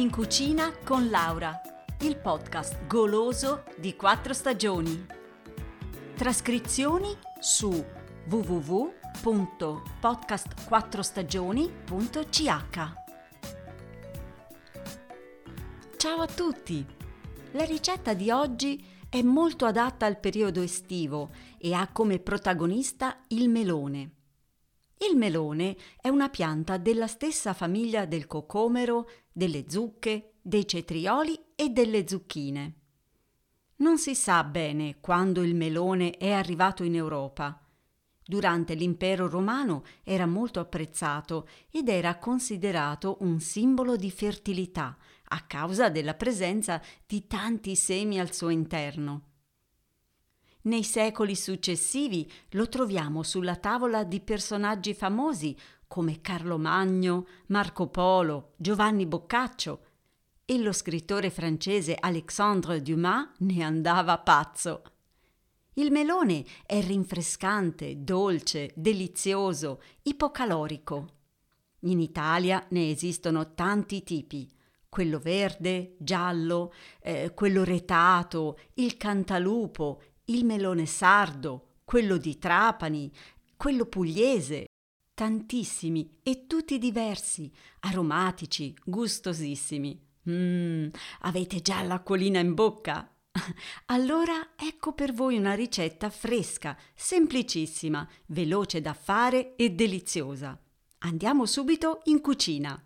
In cucina con Laura, il podcast goloso di quattro stagioni. Trascrizioni su www.podcastquattrostagioni.ch. Ciao a tutti! La ricetta di oggi è molto adatta al periodo estivo e ha come protagonista il melone. Il melone è una pianta della stessa famiglia del cocomero, delle zucche, dei cetrioli e delle zucchine. Non si sa bene quando il melone è arrivato in Europa. Durante l'impero romano era molto apprezzato ed era considerato un simbolo di fertilità a causa della presenza di tanti semi al suo interno. Nei secoli successivi lo troviamo sulla tavola di personaggi famosi come Carlo Magno, Marco Polo, Giovanni Boccaccio e lo scrittore francese Alexandre Dumas ne andava pazzo. Il melone è rinfrescante, dolce, delizioso, ipocalorico. In Italia ne esistono tanti tipi quello verde, giallo, eh, quello retato, il cantalupo, il melone sardo, quello di Trapani, quello pugliese, tantissimi e tutti diversi, aromatici, gustosissimi. Mmm, avete già l'acquolina in bocca? Allora ecco per voi una ricetta fresca, semplicissima, veloce da fare e deliziosa. Andiamo subito in cucina.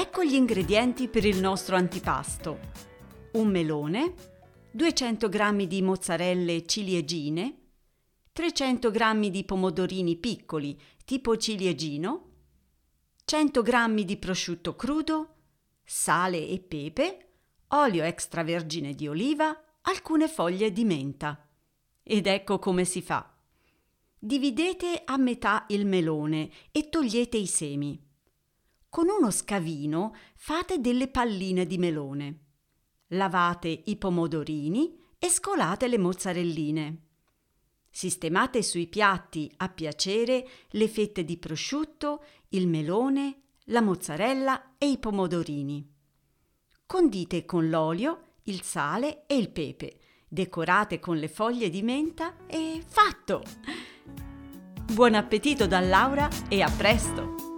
Ecco gli ingredienti per il nostro antipasto. Un melone, 200 g di mozzarelle ciliegine, 300 g di pomodorini piccoli tipo ciliegino, 100 g di prosciutto crudo, sale e pepe, olio extravergine di oliva, alcune foglie di menta. Ed ecco come si fa. Dividete a metà il melone e togliete i semi. Con uno scavino fate delle palline di melone. Lavate i pomodorini e scolate le mozzarelline. Sistemate sui piatti a piacere le fette di prosciutto, il melone, la mozzarella e i pomodorini. Condite con l'olio, il sale e il pepe. Decorate con le foglie di menta e fatto! Buon appetito da Laura e a presto!